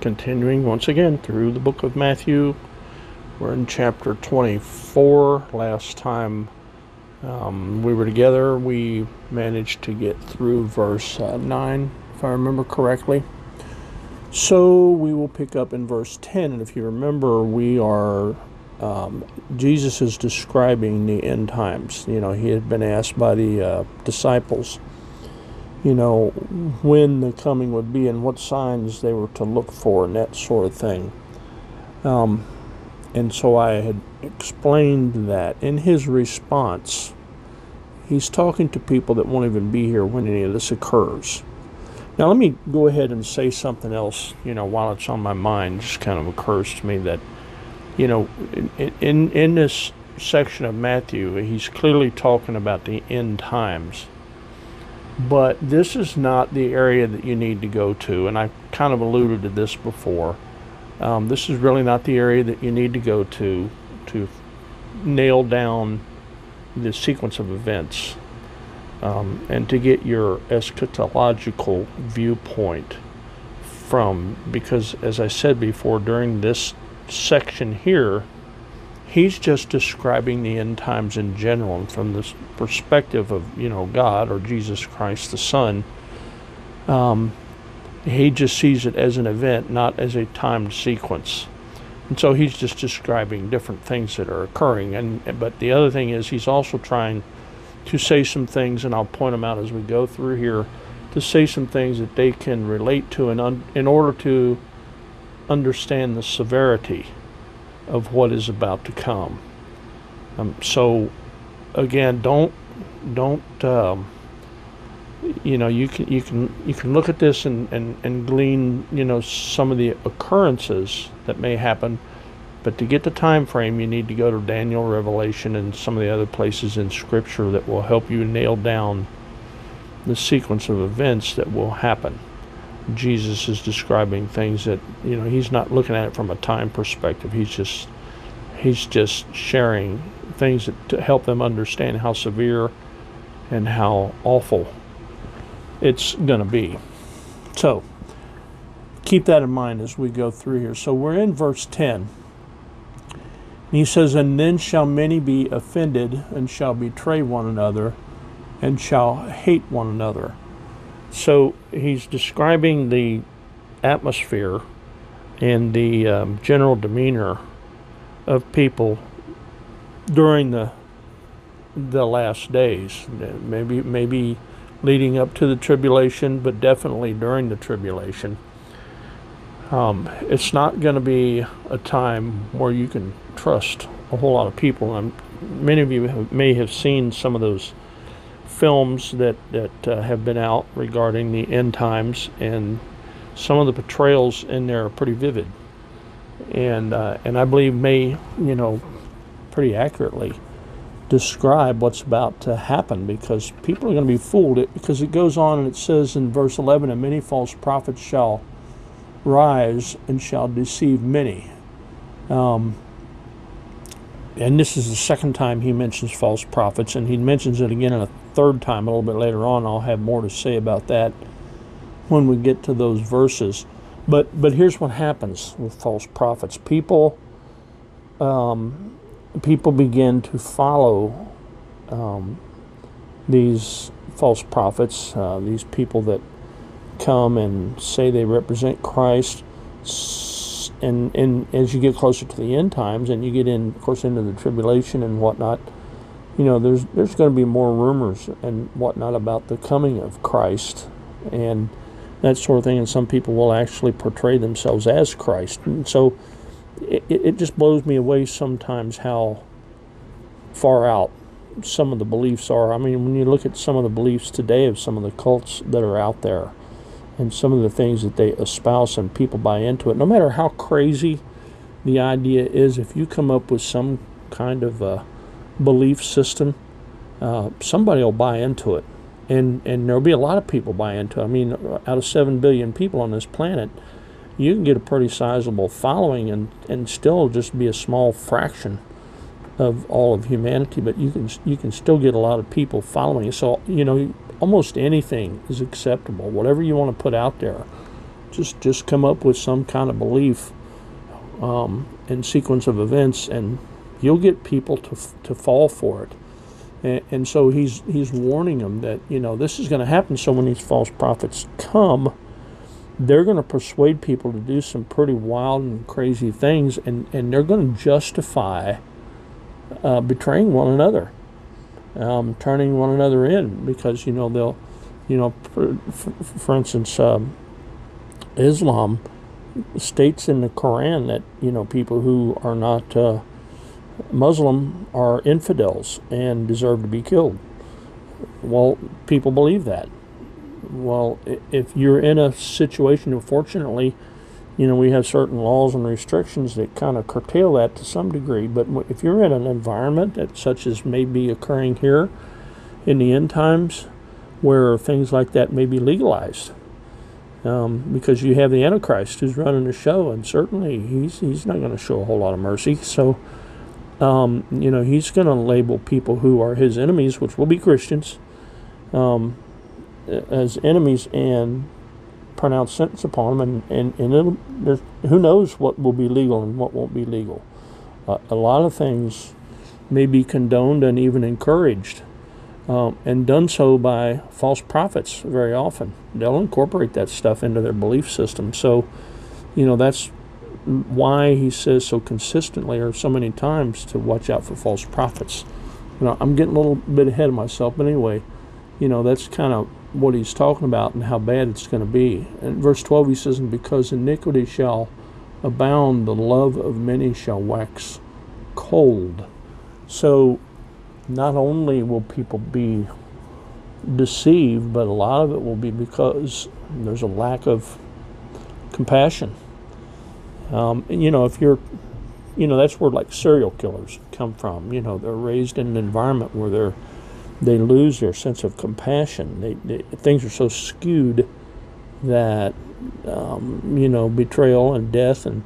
continuing once again through the book of Matthew. We're in chapter 24. Last time um, we were together, we managed to get through verse uh, 9, if I remember correctly. So we will pick up in verse 10. And if you remember, we are, um, Jesus is describing the end times. You know, he had been asked by the uh, disciples you know, when the coming would be and what signs they were to look for and that sort of thing. Um, and so I had explained that. In his response, he's talking to people that won't even be here when any of this occurs. Now, let me go ahead and say something else, you know, while it's on my mind, just kind of occurs to me that, you know, in, in, in this section of Matthew, he's clearly talking about the end times but this is not the area that you need to go to, and I kind of alluded to this before. Um, this is really not the area that you need to go to to nail down the sequence of events um, and to get your eschatological viewpoint from. Because, as I said before, during this section here, he's just describing the end times in general and from the perspective of you know god or jesus christ the son um, he just sees it as an event not as a timed sequence. And so he's just describing different things that are occurring. And but the other thing is he's also trying to say some things and i'll point them out as we go through here to say some things that they can relate to and un- in order to understand the severity of what is about to come. Um, so, again, don't don't um, you know you can you can you can look at this and, and, and glean you know some of the occurrences that may happen, but to get the time frame, you need to go to Daniel, Revelation, and some of the other places in Scripture that will help you nail down the sequence of events that will happen. Jesus is describing things that you know he's not looking at it from a time perspective. He's just he's just sharing things that, to help them understand how severe and how awful it's going to be. So keep that in mind as we go through here. So we're in verse 10. And he says, And then shall many be offended and shall betray one another and shall hate one another. So he's describing the atmosphere and the um, general demeanor of people during the the last days. Maybe maybe leading up to the tribulation, but definitely during the tribulation. Um, it's not going to be a time where you can trust a whole lot of people. And many of you have, may have seen some of those films that that uh, have been out regarding the end times, and some of the portrayals in there are pretty vivid, and uh, and I believe may you know pretty accurately describe what's about to happen because people are going to be fooled. It because it goes on and it says in verse 11, and many false prophets shall rise and shall deceive many. Um, and this is the second time he mentions false prophets, and he mentions it again in a third time a little bit later on. I'll have more to say about that when we get to those verses. But but here's what happens with false prophets: people um, people begin to follow um, these false prophets, uh, these people that come and say they represent Christ, and and as you get closer to the end times, and you get in, of course, into the tribulation and whatnot, you know, there's there's going to be more rumors and whatnot about the coming of Christ, and that sort of thing. And some people will actually portray themselves as Christ, and so it, it just blows me away sometimes how far out some of the beliefs are. I mean, when you look at some of the beliefs today of some of the cults that are out there and some of the things that they espouse and people buy into it, no matter how crazy the idea is, if you come up with some kind of a belief system, uh, somebody will buy into it. And, and there'll be a lot of people buy into it. I mean, out of 7 billion people on this planet, you can get a pretty sizable following and, and still just be a small fraction of all of humanity, but you can you can still get a lot of people following. So you know, almost anything is acceptable. Whatever you want to put out there, just just come up with some kind of belief um, and sequence of events, and you'll get people to to fall for it. And, and so he's he's warning them that you know this is going to happen. So when these false prophets come, they're going to persuade people to do some pretty wild and crazy things, and and they're going to justify uh, betraying one another, um, turning one another in, because you know they'll, you know, for, for, instance, um, Islam states in the Quran that you know people who are not uh, Muslim are infidels and deserve to be killed. Well, people believe that. Well, if you're in a situation, unfortunately, you know, we have certain laws and restrictions that kind of curtail that to some degree. But if you're in an environment that such as may be occurring here in the end times, where things like that may be legalized, um, because you have the Antichrist who's running the show, and certainly he's he's not going to show a whole lot of mercy. So, um, you know, he's going to label people who are his enemies, which will be Christians, um, as enemies and pronounce sentence upon them, and, and, and who knows what will be legal and what won't be legal. Uh, a lot of things may be condoned and even encouraged, um, and done so by false prophets very often. They'll incorporate that stuff into their belief system. So, you know, that's why he says so consistently or so many times to watch out for false prophets. You know, I'm getting a little bit ahead of myself, but anyway, you know, that's kind of what he's talking about and how bad it's going to be. In verse 12, he says, And because iniquity shall abound, the love of many shall wax cold. So, not only will people be deceived, but a lot of it will be because there's a lack of compassion. Um, you know, if you're, you know, that's where like serial killers come from. You know, they're raised in an environment where they're they lose their sense of compassion. They, they, things are so skewed that um, you know betrayal and death and,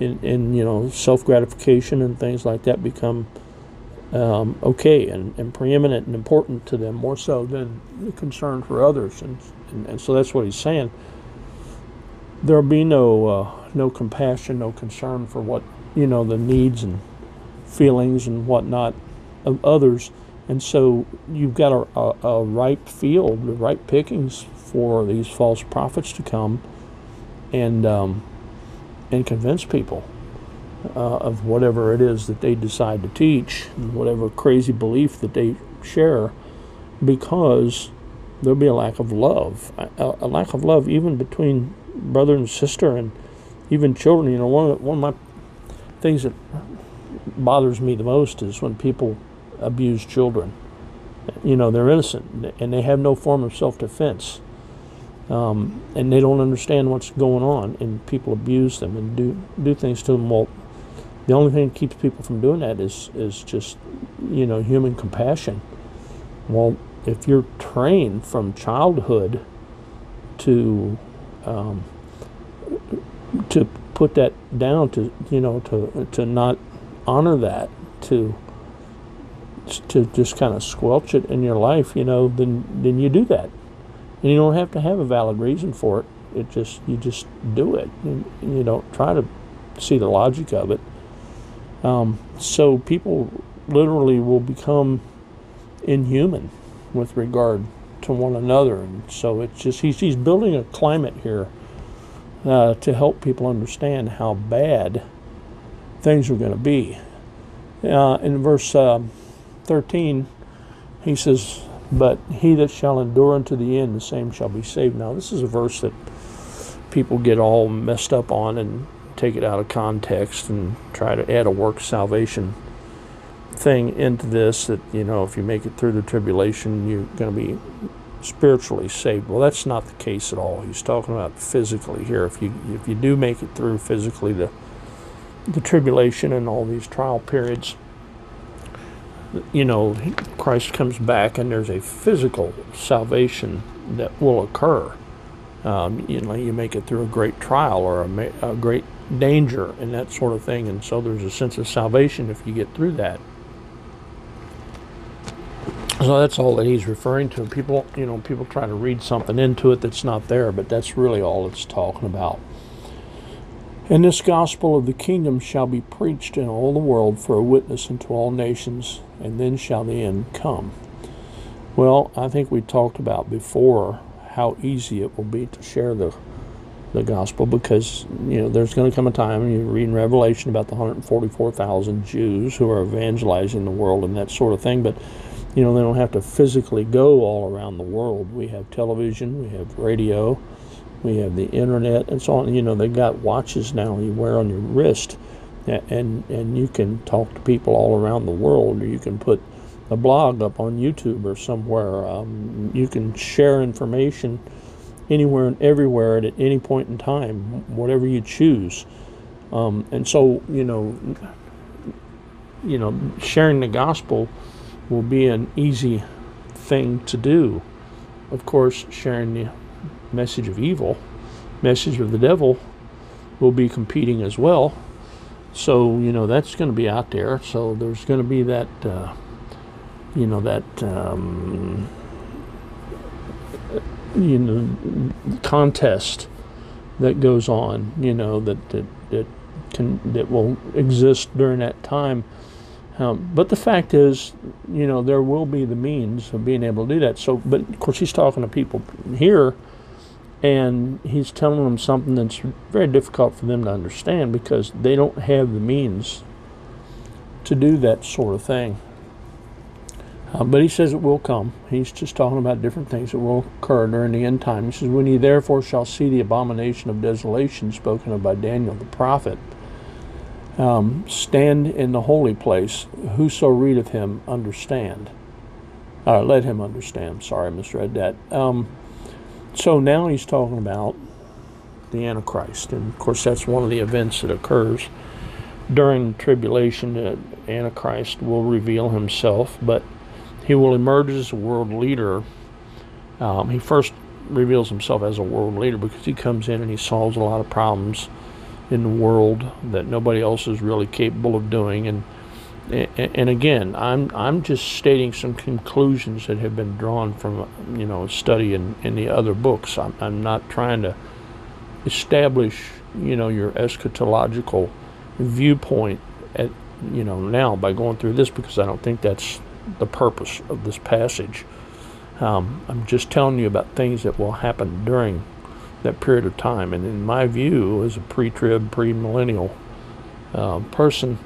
and, and you know self gratification and things like that become um, okay and, and preeminent and important to them more so than the concern for others. And, and, and so that's what he's saying. There'll be no uh, no compassion, no concern for what you know the needs and feelings and whatnot of others. And so you've got a, a, a ripe field, the ripe pickings for these false prophets to come and um, and convince people uh, of whatever it is that they decide to teach, whatever crazy belief that they share, because there'll be a lack of love, a, a, lack of love even between brother and sister, and even children. You know, one of one of my things that bothers me the most is when people abuse children. You know, they're innocent and they have no form of self defense. Um, and they don't understand what's going on, and people abuse them and do do things to them. Well, the only thing that keeps people from doing that is is just you know human compassion. Well, if you're trained from childhood to um, to put that down, to you know to to not honor that, to to just kind of squelch it in your life, you know, then then you do that, and you don't have to have a valid reason for it. It just you just do it, and you don't try to see the logic of it. Um, so people literally will become inhuman with regard to one another, and so it's just he's he's building a climate here uh, to help people understand how bad things are going to be. Uh, in verse uh, 13, he says, But he that shall endure unto the end, the same shall be saved. Now, this is a verse that people get all messed up on and take it out of context and try to add a work salvation thing into this that, you know, if you make it through the tribulation, you're going to be spiritually saved. Well, that's not the case at all. He's talking about physically here. If you if you do make it through physically the the tribulation and all these trial periods, you know, Christ comes back and there's a physical salvation that will occur. Um, you know, you make it through a great trial or a, a great danger and that sort of thing, and so there's a sense of salvation if you get through that. So that's all that he's referring to. People, you know, people try to read something into it that's not there, but that's really all it's talking about. And this gospel of the kingdom shall be preached in all the world for a witness unto all nations, and then shall the end come. Well, I think we talked about before how easy it will be to share the the gospel because you know there's going to come a time you read in Revelation about the 144,000 Jews who are evangelizing the world and that sort of thing, but you know, they don't have to physically go all around the world. We have television, we have radio, we have the internet, and so on. You know, they've got watches now you wear on your wrist, and and you can talk to people all around the world, or you can put a blog up on YouTube or somewhere. Um, you can share information anywhere and everywhere at any point in time, whatever you choose. Um, and so, you know, you know, sharing the gospel will be an easy thing to do. Of course, sharing the message of evil, message of the devil, will be competing as well. So you know that's going to be out there. So there's going to be that, uh, you know, that um, you know contest that goes on. You know that that that can that will exist during that time um, but the fact is, you know, there will be the means of being able to do that. So, but of course, he's talking to people here, and he's telling them something that's very difficult for them to understand because they don't have the means to do that sort of thing. Uh, but he says it will come. He's just talking about different things that will occur during the end time. He says, When ye therefore shall see the abomination of desolation spoken of by Daniel the prophet, um, stand in the holy place. Whoso readeth him, understand. Uh, let him understand. Sorry, I misread that. Um, so now he's talking about the Antichrist. And of course, that's one of the events that occurs during the tribulation. The Antichrist will reveal himself, but he will emerge as a world leader. Um, he first reveals himself as a world leader because he comes in and he solves a lot of problems in the world that nobody else is really capable of doing. And and again, I'm I'm just stating some conclusions that have been drawn from you know study in, in the other books. I'm, I'm not trying to establish you know your eschatological viewpoint at you know now by going through this because I don't think that's the purpose of this passage. Um, I'm just telling you about things that will happen during that period of time. And in my view, as a pre-trib, pre-millennial uh, person,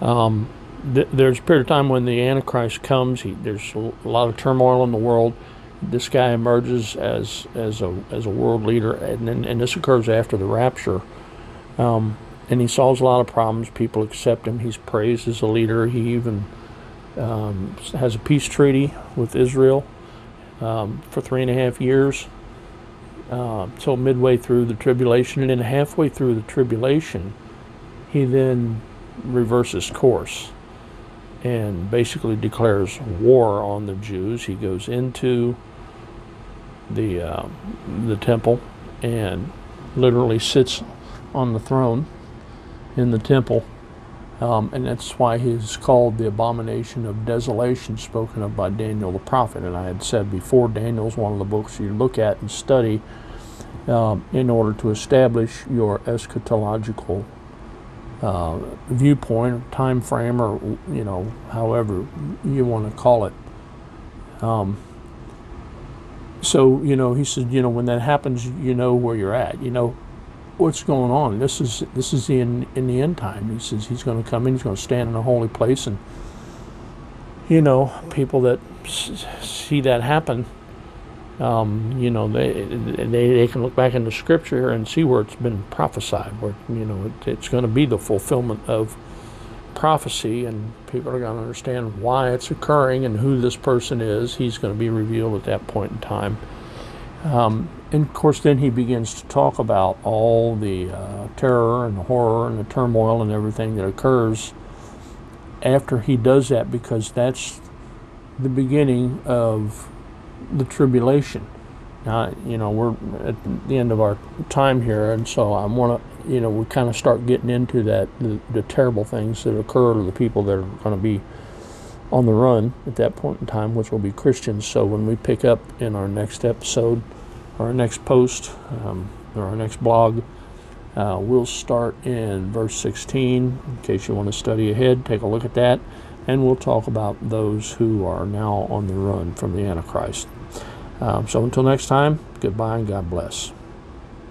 um, th- there's a period of time when the Antichrist comes. He, there's a lot of turmoil in the world. This guy emerges as as a as a world leader, and and, this occurs after the rapture. Um, and he solves a lot of problems. People accept him. He's praised as a leader. He even um, has a peace treaty with Israel um, for three and a half years uh, till midway through the tribulation, and then halfway through the tribulation, he then reverses course and basically declares war on the Jews. He goes into the uh, the temple and literally sits on the throne in the temple. Um, and that's why he's called the abomination of desolation, spoken of by Daniel the prophet. And I had said before, Daniel is one of the books you look at and study um, in order to establish your eschatological uh, viewpoint, time frame, or you know, however you want to call it. Um, so you know, he said, you know, when that happens, you know where you're at. You know what's going on. This is this is in in the end time. He says he's going to come in. He's going to stand in a holy place, and you know, people that see that happen, um, you know, they, they they can look back into Scripture and see where it's been prophesied, where you know it, it's going to be the fulfillment of prophecy, and people are going to understand why it's occurring and who this person is. He's going to be revealed at that point in time. Um, and of course, then he begins to talk about all the uh, terror and the horror and the turmoil and everything that occurs after he does that, because that's the beginning of the tribulation. Now, you know, we're at the end of our time here, and so I want to, you know, we kind of start getting into that the, the terrible things that occur to the people that are going to be on the run at that point in time, which will be Christians. So when we pick up in our next episode, our next post, um, or our next blog, uh, we'll start in verse 16. In case you want to study ahead, take a look at that, and we'll talk about those who are now on the run from the Antichrist. Um, so until next time, goodbye and God bless.